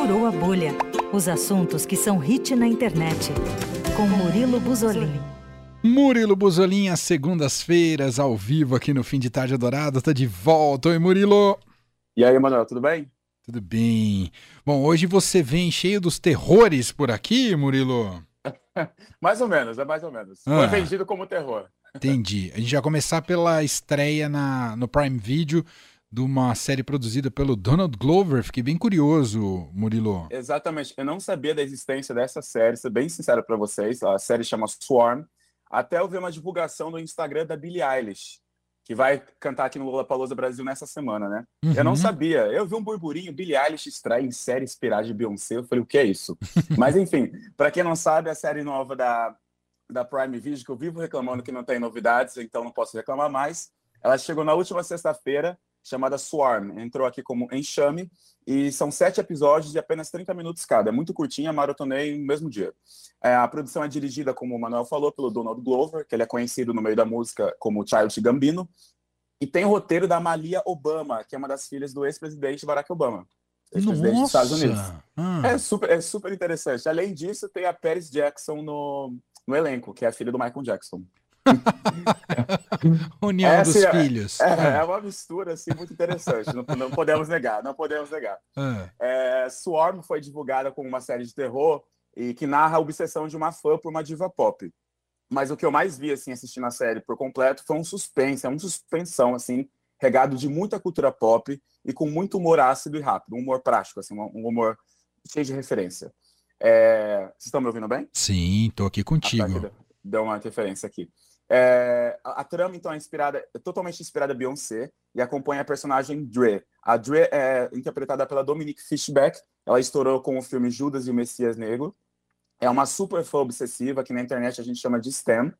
Furou a Bolha. Os assuntos que são hit na internet. Com Murilo Buzolin. Murilo Buzolin, às segundas-feiras, ao vivo aqui no Fim de Tarde Adorado. Tá de volta. Oi, Murilo. E aí, Manuel, tudo bem? Tudo bem. Bom, hoje você vem cheio dos terrores por aqui, Murilo? mais ou menos, é mais ou menos. Ah, Foi vendido como terror. Entendi. A gente vai começar pela estreia na, no Prime Video de uma série produzida pelo Donald Glover. Fiquei bem curioso, Murilo. Exatamente. Eu não sabia da existência dessa série, ser bem sincero para vocês. A série chama Swarm. Até eu vi uma divulgação no Instagram da Billie Eilish, que vai cantar aqui no Lollapalooza Brasil nessa semana, né? Uhum. Eu não sabia. Eu vi um burburinho, Billie Eilish extrai em série inspirada de Beyoncé. Eu falei, o que é isso? Mas enfim, para quem não sabe, a série nova da, da Prime Video, que eu vivo reclamando que não tem novidades, então não posso reclamar mais. Ela chegou na última sexta-feira chamada Swarm. Entrou aqui como Enxame e são sete episódios de apenas 30 minutos cada. É muito curtinha, maratonei no mesmo dia. É, a produção é dirigida, como o Manuel falou, pelo Donald Glover, que ele é conhecido no meio da música como Child Gambino. E tem o roteiro da Malia Obama, que é uma das filhas do ex-presidente Barack Obama. Ex-presidente dos Estados Unidos. Hum. É, super, é super interessante. Além disso, tem a Paris Jackson no, no elenco, que é a filha do Michael Jackson. União é, dos assim, filhos. É, é, é, uma mistura assim, muito interessante, não, não, podemos negar, não podemos negar. É. é. Swarm foi divulgada como uma série de terror e que narra a obsessão de uma fã por uma diva pop. Mas o que eu mais vi assim assistindo a série por completo foi um suspense, é uma suspensão assim, regado de muita cultura pop e com muito humor ácido e rápido, um humor prático, assim, um humor cheio de referência. É... Vocês estão me ouvindo bem? Sim, estou aqui contigo. Ah, tá, deu uma interferência aqui. É, a, trama, então, é inspirada, é totalmente inspirada em Beyoncé e acompanha a personagem Dre. A Dre é interpretada pela Dominique Fishback. Ela estourou com o filme Judas e o Messias Negro. É uma super fã obsessiva, que na internet a gente chama de Stem.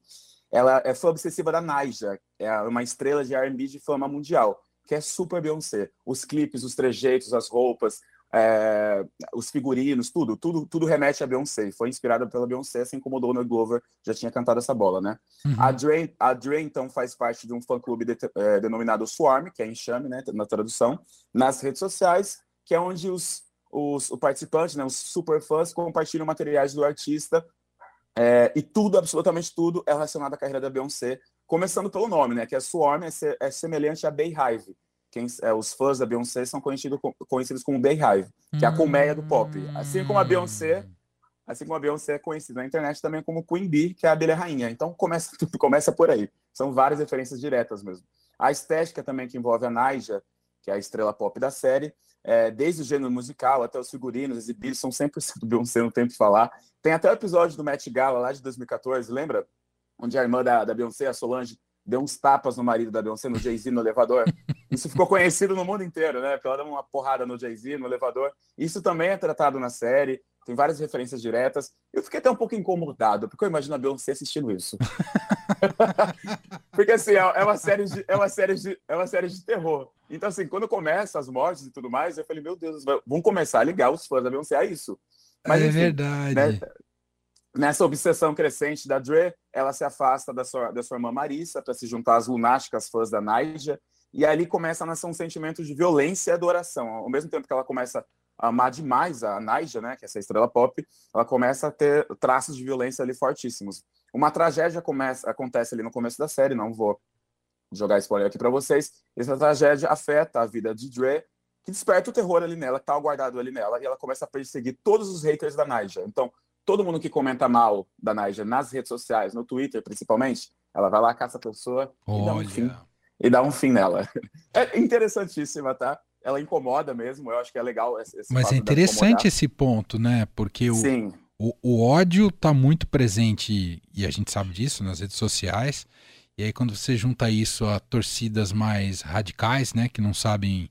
Ela é fã obsessiva da Naija, é uma estrela de R&B de fama mundial, que é super Beyoncé. Os clipes, os trejeitos, as roupas, é, os figurinos, tudo, tudo, tudo remete a Beyoncé. Foi inspirada pela Beyoncé, assim como o Donald Glover já tinha cantado essa bola, né? Uhum. A, Dre, a Dre, então, faz parte de um fã-clube de, é, denominado Swarm, que é enxame, né, na tradução, nas redes sociais, que é onde os, os, os participantes, né, os super fãs, compartilham materiais do artista é, e tudo, absolutamente tudo, é relacionado à carreira da Beyoncé, começando pelo nome, né, que é Swarm, é, é semelhante a Beehive, quem, é, os fãs da Beyoncé são conhecidos, conhecidos como Beehive, que é a colmeia do pop. Assim como a Beyoncé, assim como a Beyoncé é conhecida na internet também como Queen Bee, que é a abelha rainha. Então começa tudo começa por aí. São várias referências diretas mesmo. A estética também que envolve a Naija, que é a estrela pop da série, é, desde o gênero musical até os figurinos exibidos, são 100% Beyoncé, não tem que falar. Tem até o episódio do Met Gala lá de 2014, lembra? Onde a irmã da, da Beyoncé, a Solange, deu uns tapas no marido da Beyoncé, no Jay-Z, no elevador. Isso ficou conhecido no mundo inteiro, né? Porque ela deu uma porrada no Jay-Z, no elevador. Isso também é tratado na série, tem várias referências diretas. Eu fiquei até um pouco incomodado, porque eu imagino a Beyoncé assistindo isso. porque, assim, é, é uma série de, é uma série de, é uma série de terror. Então, assim, quando começa as mortes e tudo mais, eu falei, meu Deus, vão começar a ligar os fãs da Beyoncé a isso. Mas, é enfim, verdade. Né? Nessa obsessão crescente da Dre, ela se afasta da sua, da sua irmã Marissa para se juntar às lunáticas fãs da Naija, e ali começa a nascer um sentimento de violência e adoração. Ao mesmo tempo que ela começa a amar demais a Naija, né, que é essa estrela pop, ela começa a ter traços de violência ali fortíssimos. Uma tragédia começa, acontece ali no começo da série, não vou jogar spoiler aqui para vocês. Essa tragédia afeta a vida de Dre, que desperta o terror ali nela, que tá guardado ali nela, e ela começa a perseguir todos os haters da Naija. Então, todo mundo que comenta mal da Naija nas redes sociais, no Twitter principalmente, ela vai lá, caça a pessoa e dá, um fim, e dá um fim nela. É interessantíssima, tá? Ela incomoda mesmo, eu acho que é legal esse Mas é interessante esse ponto, né? Porque o. O, o ódio tá muito presente, e a gente sabe disso nas redes sociais, e aí quando você junta isso a torcidas mais radicais, né, que não sabem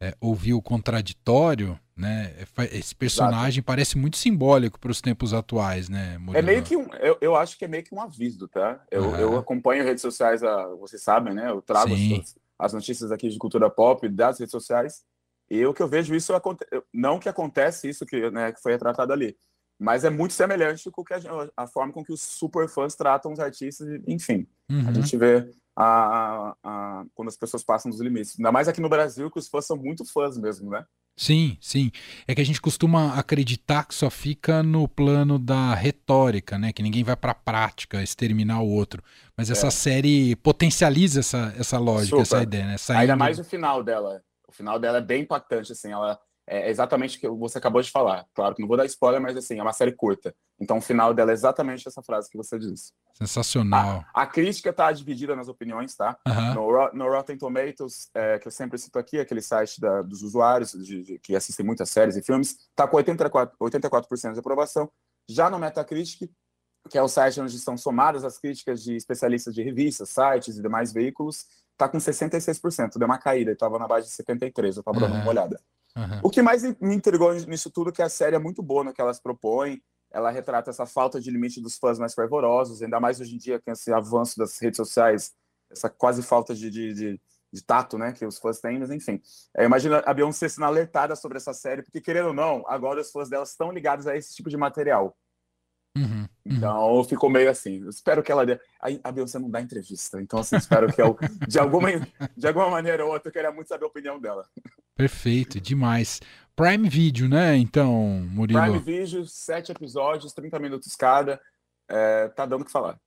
é, ouvir o contraditório, né? Esse personagem Exato. parece muito simbólico para os tempos atuais, né? Murilo? É meio que um, eu, eu acho que é meio que um aviso, tá? Eu, uhum. eu acompanho redes sociais, a, vocês sabem, né? Eu trago as, as, notícias aqui de cultura pop das redes sociais e o que eu vejo isso não que acontece isso que, né, que foi retratado ali, mas é muito semelhante com que a, a, forma com que os super fãs tratam os artistas, enfim. Uhum. A gente vê a, a, quando as pessoas passam dos limites. Ainda mais aqui no Brasil, que os fãs são muito fãs mesmo, né? Sim, sim. É que a gente costuma acreditar que só fica no plano da retórica, né? Que ninguém vai para a prática exterminar o outro. Mas essa é. série potencializa essa, essa lógica, Super. essa ideia, né? Saindo... Ainda mais o final dela. O final dela é bem impactante, assim. Ela é exatamente o que você acabou de falar. Claro que não vou dar spoiler, mas assim, é uma série curta. Então o final dela é exatamente essa frase que você disse. Sensacional. A, a crítica está dividida nas opiniões, tá? Uhum. No, no, Rotten Tomatoes, é, que eu sempre cito aqui, aquele site da, dos usuários de, de, que assistem muitas séries e filmes, está com 84%, 84 de aprovação. Já no Metacritic, que é o site onde estão somadas as críticas de especialistas de revistas, sites e demais veículos, está com 66%. Deu uma caída, estava na base de 73%, eu estava dando uma olhada. Uhum. O que mais me intrigou nisso tudo é que a série é muito boa no que elas propõem. Ela retrata essa falta de limite dos fãs mais fervorosos, ainda mais hoje em dia com esse avanço das redes sociais, essa quase falta de, de, de, de tato né, que os fãs têm, mas enfim. É, imagina a Beyoncé sendo alertada sobre essa série, porque querendo ou não, agora os fãs dela estão ligados a esse tipo de material. Uhum, uhum. Então ficou meio assim. Espero que ela dê. A Beyoncé não dá entrevista, então assim, espero que eu, de alguma de alguma maneira ou outra eu queria muito saber a opinião dela. Perfeito, demais. Prime Video, né? Então, Murilo. Prime Video, sete episódios, 30 minutos cada. É, tá dando o que falar.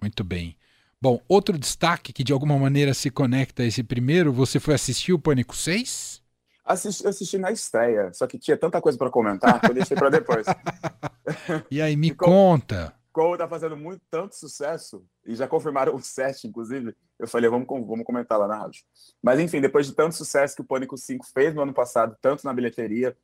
Muito bem. Bom, outro destaque que de alguma maneira se conecta a esse primeiro, você foi assistir o Pânico 6? Assisti, assisti na estreia, só que tinha tanta coisa para comentar que eu deixei para depois. e aí, me como, conta. Como tá fazendo muito tanto sucesso, e já confirmaram o set, inclusive, eu falei, vamos, vamos comentar lá na rádio. Mas enfim, depois de tanto sucesso que o Pânico 5 fez no ano passado, tanto na bilheteria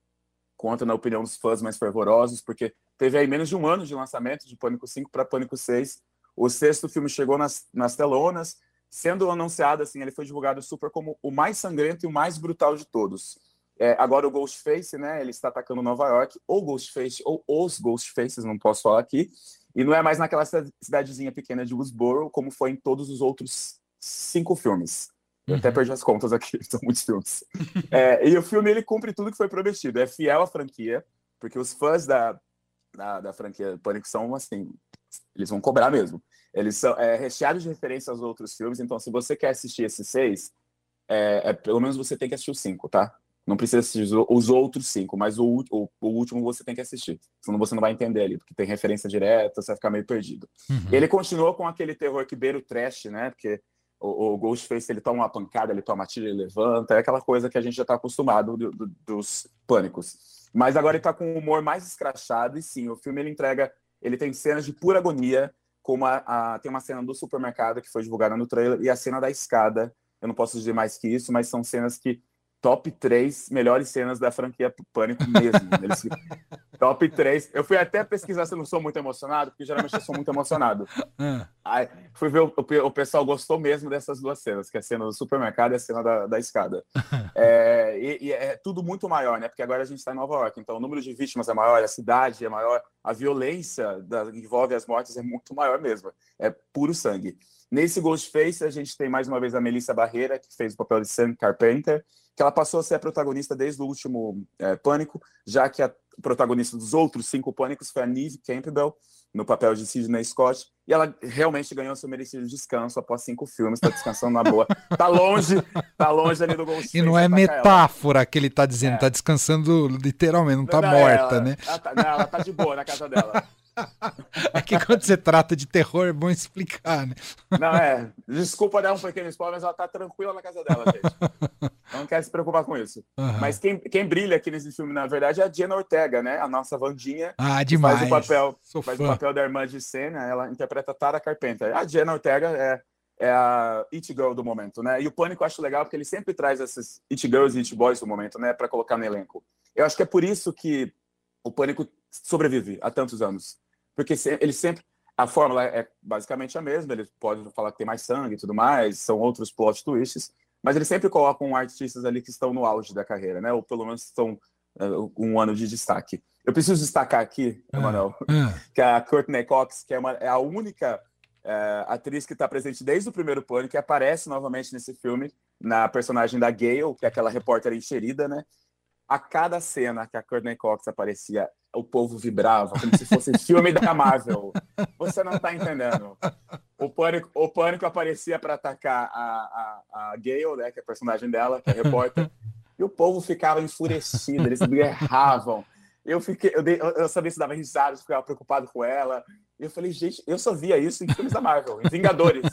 quanto na opinião dos fãs mais fervorosos, porque teve aí menos de um ano de lançamento de Pânico 5 para Pânico 6. O sexto filme chegou nas, nas telonas, sendo anunciado assim, ele foi divulgado super como o mais sangrento e o mais brutal de todos. É, agora o Ghostface, né? Ele está atacando Nova York, ou Ghostface, ou os Ghostfaces, não posso falar aqui. E não é mais naquela cidadezinha pequena de Woodsboro, como foi em todos os outros cinco filmes. Eu uhum. até perdi as contas aqui, são muitos filmes. É, e o filme ele cumpre tudo que foi prometido, é fiel à franquia, porque os fãs da, da, da franquia Pânico são assim, eles vão cobrar mesmo. Eles são é, recheados de referências aos outros filmes, então se você quer assistir esses seis, é, é, pelo menos você tem que assistir os cinco, tá? Não precisa assistir os outros cinco, mas o, o, o, último você tem que assistir. Senão você não vai entender ali, porque tem referência direta, você vai ficar meio perdido. Uhum. Ele continuou com aquele terror que beira o trash, né? Porque o, o Ghostface ele toma uma pancada, ele toma tira, ele levanta, é aquela coisa que a gente já está acostumado do, do, dos pânicos. Mas agora ele está com um humor mais escrachado, e sim, o filme ele entrega, ele tem cenas de pura agonia, como a, a, tem uma cena do supermercado que foi divulgada no trailer, e a cena da escada. Eu não posso dizer mais que isso, mas são cenas que top 3 melhores cenas da franquia Pânico mesmo. Eles, top 3. Eu fui até pesquisar se eu não sou muito emocionado, porque geralmente eu sou muito emocionado. Ah. Aí, fui ver, o, o, pessoal gostou mesmo dessas duas cenas, que é a cena do supermercado e a cena da, da escada. É, e, e, é tudo muito maior, né? Porque agora a gente está em Nova York, então o número de vítimas é maior, a cidade é maior, a violência da, que envolve as mortes é muito maior mesmo. É puro sangue. Nesse Ghostface, a gente tem mais uma vez a Melissa Barreira, que fez o papel de Sam Carpenter, que ela passou a ser a protagonista desde o último é, Pânico, já que a protagonista dos outros cinco Pânicos foi a Neve Campbell, no papel de Sidney Scott, e ela realmente ganhou seu merecido descanso após cinco filmes, está descansando na boa. Tá longe, tá longe ali do Ghostface. E não é metáfora ela. que ele tá dizendo, é. tá descansando literalmente, não tá não, morta, ela, né? Ela tá, não, ela tá de boa na casa dela. É que quando você trata de terror é bom explicar, né? Não, é. Desculpa dar um pequeno spoiler, mas ela tá tranquila na casa dela, gente. Não quer se preocupar com isso. Uhum. Mas quem, quem brilha aqui nesse filme, na verdade, é a Jenna Ortega, né? A nossa Vandinha. Ah, demais. Faz o papel, faz o papel da irmã de cena, ela interpreta Tara Carpenter. A Jenna Ortega é, é a It Girl do momento, né? E o Pânico eu acho legal porque ele sempre traz esses It Girls e It Boys do momento, né? Para colocar no elenco. Eu acho que é por isso que o Pânico sobrevive há tantos anos porque ele sempre a fórmula é basicamente a mesma, eles podem falar que tem mais sangue e tudo mais, são outros plot twists, mas eles sempre colocam artistas ali que estão no auge da carreira, né? Ou pelo menos estão uh, um ano de destaque. Eu preciso destacar aqui, ah, Emanuel, uh. que a Courtney Cox, que é, uma, é a única uh, atriz que está presente desde o primeiro plano, que aparece novamente nesse filme, na personagem da Gale, que é aquela repórter enxerida, né? A cada cena que a Courtney Cox aparecia, o povo vibrava, como se fosse filme da Marvel. Você não está entendendo. o, pânico, o Pânico aparecia para atacar a, a, a Gale, né, que é a personagem dela, que é a repórter, e o povo ficava enfurecido, eles berravam. Eu fiquei, eu, dei, eu sabia se dava risada, eu ficava preocupado com ela. E eu falei, gente, eu só via isso em filmes da Marvel, em Vingadores.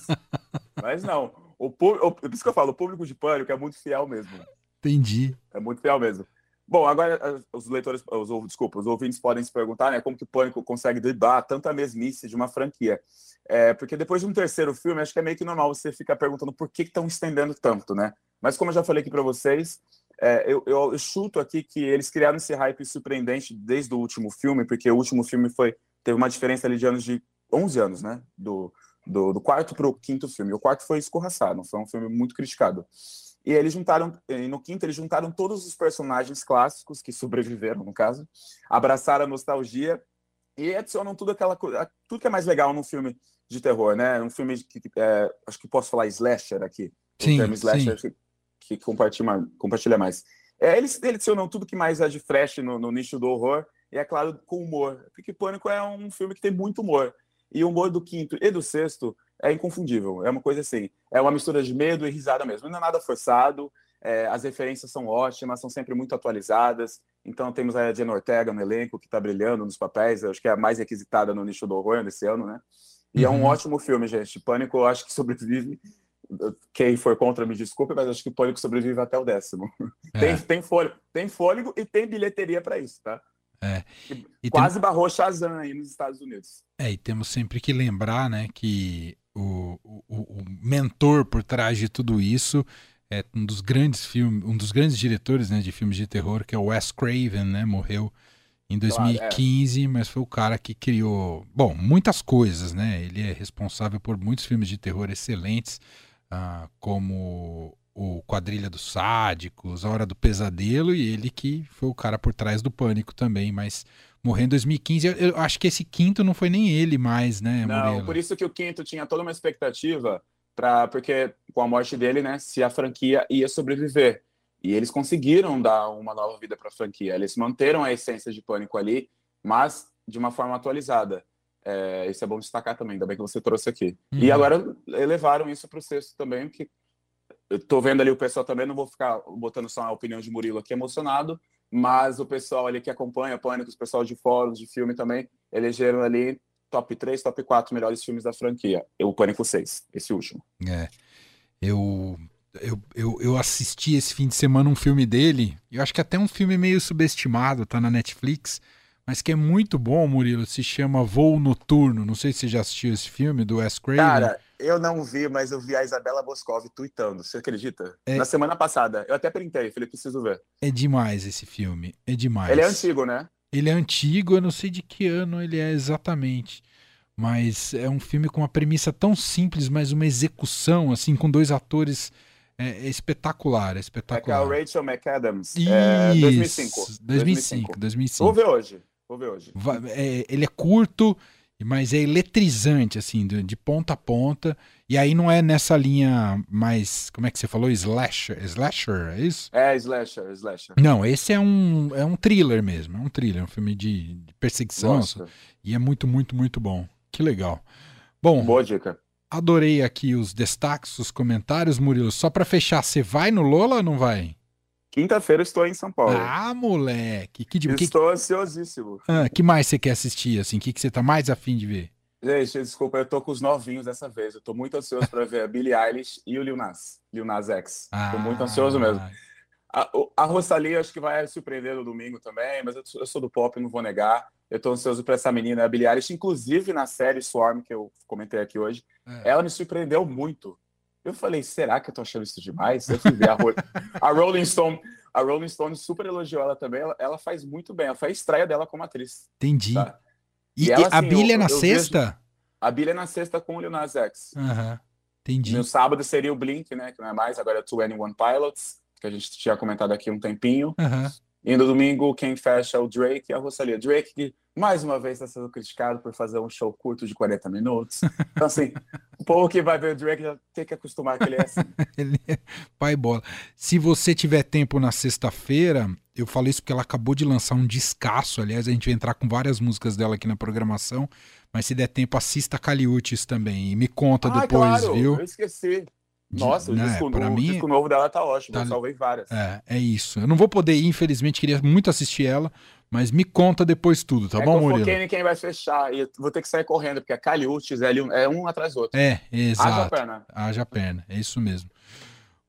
Mas não, o, o, por isso que eu falo, o público de Pânico é muito fiel mesmo. Entendi. É muito fiel mesmo. Bom, agora os leitores, os, desculpa, os ouvintes podem se perguntar, né, como que o Pânico consegue driblar tanta mesmice de uma franquia. É, porque depois de um terceiro filme, acho que é meio que normal você ficar perguntando por que estão estendendo tanto, né? Mas como eu já falei aqui para vocês, é, eu, eu, eu, chuto aqui que eles criaram esse hype surpreendente desde o último filme, porque o último filme foi teve uma diferença ali de anos de 11 anos, né? Do, do, do quarto para o quinto filme. O quarto foi escorraçado, foi um filme muito criticado. E eles juntaram, no quinto, eles juntaram todos os personagens clássicos que sobreviveram, no caso, abraçaram a nostalgia e adicionam tudo aquela tudo que é mais legal num filme de terror, né? Um filme que é, acho que posso falar slasher aqui. Sim, o termo slasher sim. que, que compartilha, compartilha mais. É, eles, adicionam tudo que mais é de fresh no, no, nicho do horror, e é claro, com humor. Porque Pânico é um filme que tem muito humor. E o humor do quinto e do sexto é inconfundível. É uma coisa assim, é uma mistura de medo e risada mesmo. Não é nada forçado, é, as referências são ótimas, são sempre muito atualizadas. Então temos a Jenna Ortega no elenco, que está brilhando nos papéis, acho que é a mais requisitada no nicho do horror nesse ano, né? E uhum. é um uhum. ótimo filme, gente. Pânico, eu acho que sobrevive. Quem for contra, me desculpe, mas acho que Pânico sobrevive até o décimo. É. Tem, tem, fôlego, tem fôlego e tem bilheteria para isso, tá? É. E Quase tem... barrou Shazam aí nos Estados Unidos. É, e temos sempre que lembrar, né, que o, o, mentor por trás de tudo isso é um dos grandes filmes, um dos grandes diretores, né, de filmes de terror, que é o Wes Craven, né, morreu em 2015, claro, é. mas foi o cara que criou, bom, muitas coisas, né? Ele é responsável por muitos filmes de terror excelentes, uh, como o Quadrilha dos Sádicos, A Hora do Pesadelo, e ele que foi o cara por trás do Pânico também, mas morreu em 2015. Eu, eu acho que esse quinto não foi nem ele mais, né, Não, por isso que o quinto tinha toda uma expectativa, pra, porque com a morte dele, né, se a franquia ia sobreviver. E eles conseguiram dar uma nova vida para a franquia. Eles manteram a essência de Pânico ali, mas de uma forma atualizada. É, isso é bom destacar também, ainda bem que você trouxe aqui. Uhum. E agora elevaram isso para o sexto também, que eu tô vendo ali o pessoal também, não vou ficar botando só a opinião de Murilo aqui emocionado, mas o pessoal ali que acompanha Pânico, o pessoal de fóruns de filme também, elegeram ali top 3, top 4 melhores filmes da franquia. O Pânico 6, esse último. É. Eu, eu, eu, eu assisti esse fim de semana um filme dele, eu acho que até um filme meio subestimado, tá na Netflix, mas que é muito bom, Murilo, se chama Voo Noturno. Não sei se você já assistiu esse filme do Wes Craven. Cara, eu não vi, mas eu vi a Isabela Boscov tweetando, você acredita? É... Na semana passada. Eu até printei, falei, preciso ver. É demais esse filme, é demais. Ele é antigo, né? Ele é antigo, eu não sei de que ano ele é exatamente. Mas é um filme com uma premissa tão simples, mas uma execução, assim, com dois atores é, é espetacular, é espetacular. É com a Rachel McAdams. Isso, é, 2005. 2005. 2005. Vou ver hoje. Vou ver hoje. É, ele é curto, mas é eletrizante, assim, de, de, ponta a ponta. E aí não é nessa linha mais, como é que você falou? Slasher, slasher é isso? É, slasher, slasher. Não, esse é um, é um thriller mesmo, é um thriller, um filme de, de perseguição. Nossa. E é muito, muito, muito bom. Que legal. Bom, boa dica. Adorei aqui os destaques, os comentários, Murilo. Só para fechar, você vai no Lola ou não vai? Quinta-feira estou em São Paulo. Ah, moleque. Que, que, estou ansiosíssimo. Ah, que mais você quer assistir, assim? O que, que você tá mais afim de ver? Gente, desculpa, eu tô com os novinhos dessa vez. Eu tô muito ansioso para ver a Billie Eilish e o Lil Nas, Lil Nas X. Ah, tô muito ansioso mesmo. A, a Rosalie acho que vai surpreender no domingo também, mas eu, eu sou do pop, não vou negar. Eu tô ansioso para essa menina, a Billie Eilish, inclusive na série Swarm, que eu comentei aqui hoje. É. Ela me surpreendeu muito. Eu falei, será que eu tô achando isso demais? Eu fui ver a, a Rolling Stone. A Rolling Stone super elogiou ela também. Ela, ela faz muito bem. Ela foi a estreia dela como atriz. Entendi. Tá? E, e ela, assim, a Billy é na sexta? Vejo... A Billy é na sexta com o Lil Nas X. Uhum. Entendi. No sábado seria o Blink, né? Que não é mais, agora é 21 Pilots, que a gente tinha comentado aqui um tempinho. Uhum. E no domingo, quem fecha é o Drake e a Rosalia. Drake, que mais uma vez está sendo criticado por fazer um show curto de 40 minutos. Então, assim, o povo que vai ver o Drake já tem que acostumar que ele é assim. ele é pai bola. Se você tiver tempo na sexta-feira, eu falo isso porque ela acabou de lançar um descasso. Aliás, a gente vai entrar com várias músicas dela aqui na programação. Mas se der tempo, assista Caliutes também. E me conta ah, depois, claro, viu? Eu esqueci. Nossa, o, né, disco, o mim, disco novo dela tá ótimo, tá- eu salvei várias. É, é isso. Eu não vou poder ir, infelizmente, queria muito assistir ela, mas me conta depois tudo, tá é bom, Murilo? em quem vai fechar e eu vou ter que sair correndo, porque a Caliutes é, é um atrás do outro. É, Haja exato. perna. Haja perna, é isso mesmo.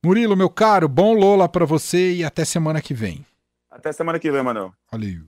Murilo, meu caro, bom Lola pra você e até semana que vem. Até semana que vem, mano. Valeu.